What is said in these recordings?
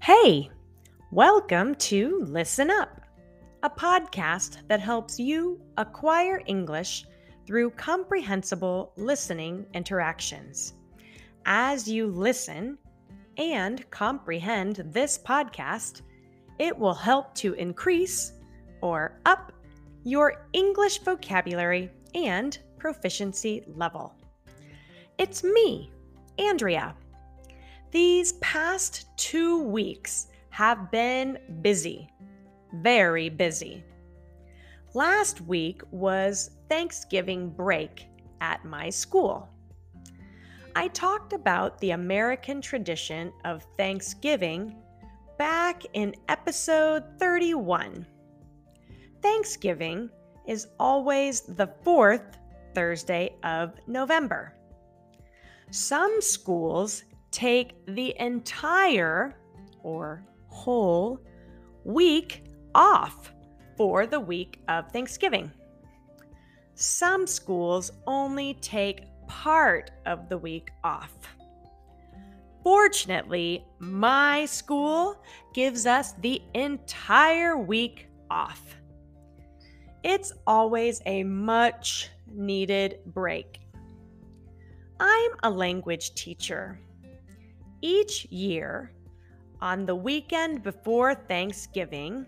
Hey, welcome to Listen Up, a podcast that helps you acquire English through comprehensible listening interactions. As you listen and comprehend this podcast, it will help to increase or up your English vocabulary and proficiency level. It's me, Andrea these past two weeks have been busy, very busy. Last week was Thanksgiving break at my school. I talked about the American tradition of Thanksgiving back in episode 31. Thanksgiving is always the fourth Thursday of November. Some schools take the entire or whole week off for the week of Thanksgiving. Some schools only take part of the week off. Fortunately, my school gives us the entire week off. It's always a much needed break. I'm a language teacher each year, on the weekend before Thanksgiving,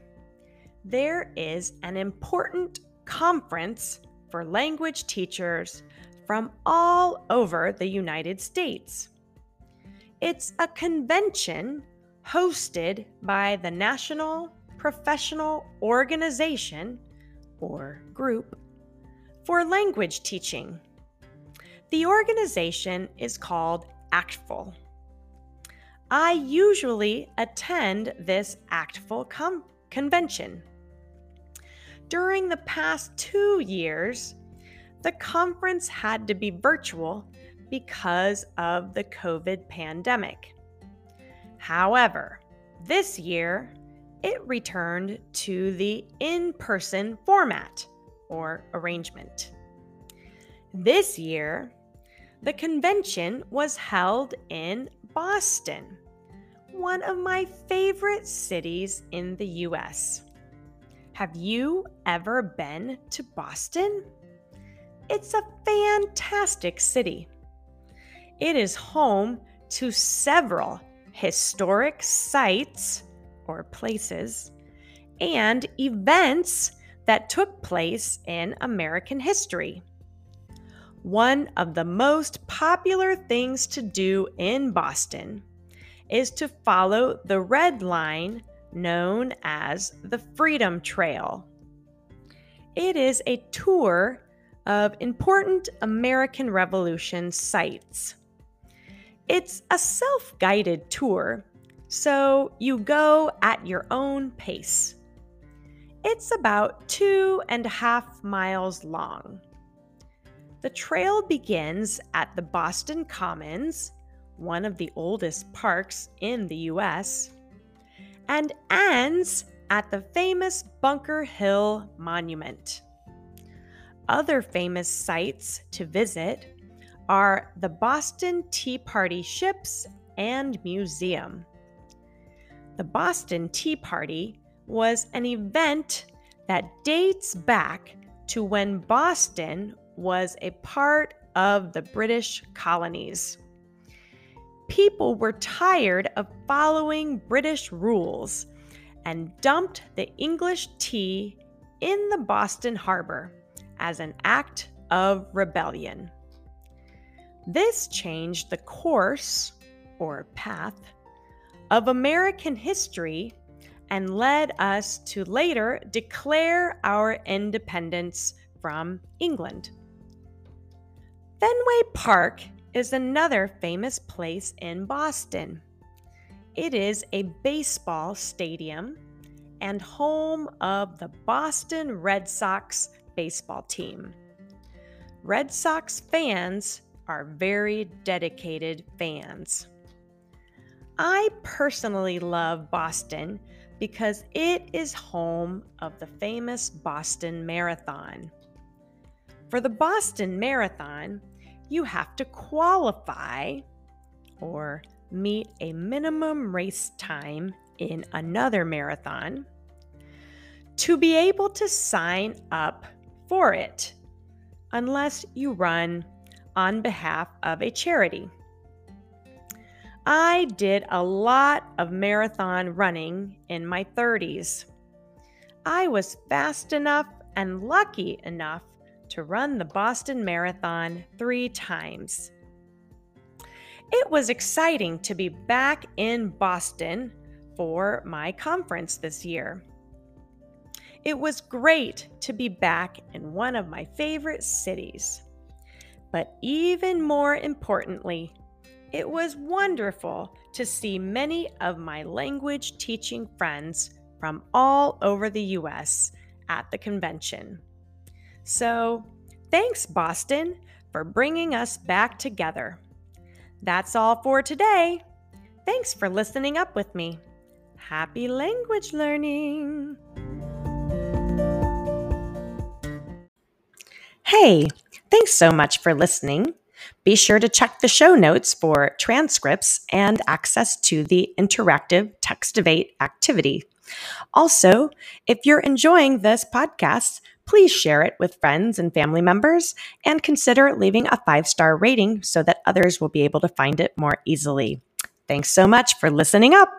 there is an important conference for language teachers from all over the United States. It's a convention hosted by the National Professional Organization, or group, for language teaching. The organization is called ACTFL. I usually attend this ACTFL com- convention. During the past two years, the conference had to be virtual because of the COVID pandemic. However, this year, it returned to the in person format or arrangement. This year, the convention was held in Boston, one of my favorite cities in the US. Have you ever been to Boston? It's a fantastic city. It is home to several historic sites or places and events that took place in American history. One of the most popular things to do in Boston is to follow the red line known as the Freedom Trail. It is a tour of important American Revolution sites. It's a self guided tour, so you go at your own pace. It's about two and a half miles long. The trail begins at the Boston Commons, one of the oldest parks in the US, and ends at the famous Bunker Hill Monument. Other famous sites to visit are the Boston Tea Party ships and museum. The Boston Tea Party was an event that dates back to when Boston was a part of the British colonies. People were tired of following British rules and dumped the English tea in the Boston harbor as an act of rebellion. This changed the course, or path, of American history and led us to later declare our independence from England. Fenway Park is another famous place in Boston. It is a baseball stadium and home of the Boston Red Sox baseball team. Red Sox fans are very dedicated fans. I personally love Boston because it is home of the famous Boston Marathon. For the Boston Marathon, you have to qualify or meet a minimum race time in another marathon to be able to sign up for it unless you run on behalf of a charity. I did a lot of marathon running in my 30s. I was fast enough and lucky enough to run the Boston Marathon three times. It was exciting to be back in Boston for my conference this year. It was great to be back in one of my favorite cities. But even more importantly, it was wonderful to see many of my language teaching friends from all over the US at the convention. So, thanks, Boston, for bringing us back together. That's all for today. Thanks for listening up with me. Happy language learning! Hey, thanks so much for listening. Be sure to check the show notes for transcripts and access to the interactive Textivate activity. Also, if you're enjoying this podcast, please share it with friends and family members and consider leaving a five star rating so that others will be able to find it more easily. Thanks so much for listening up.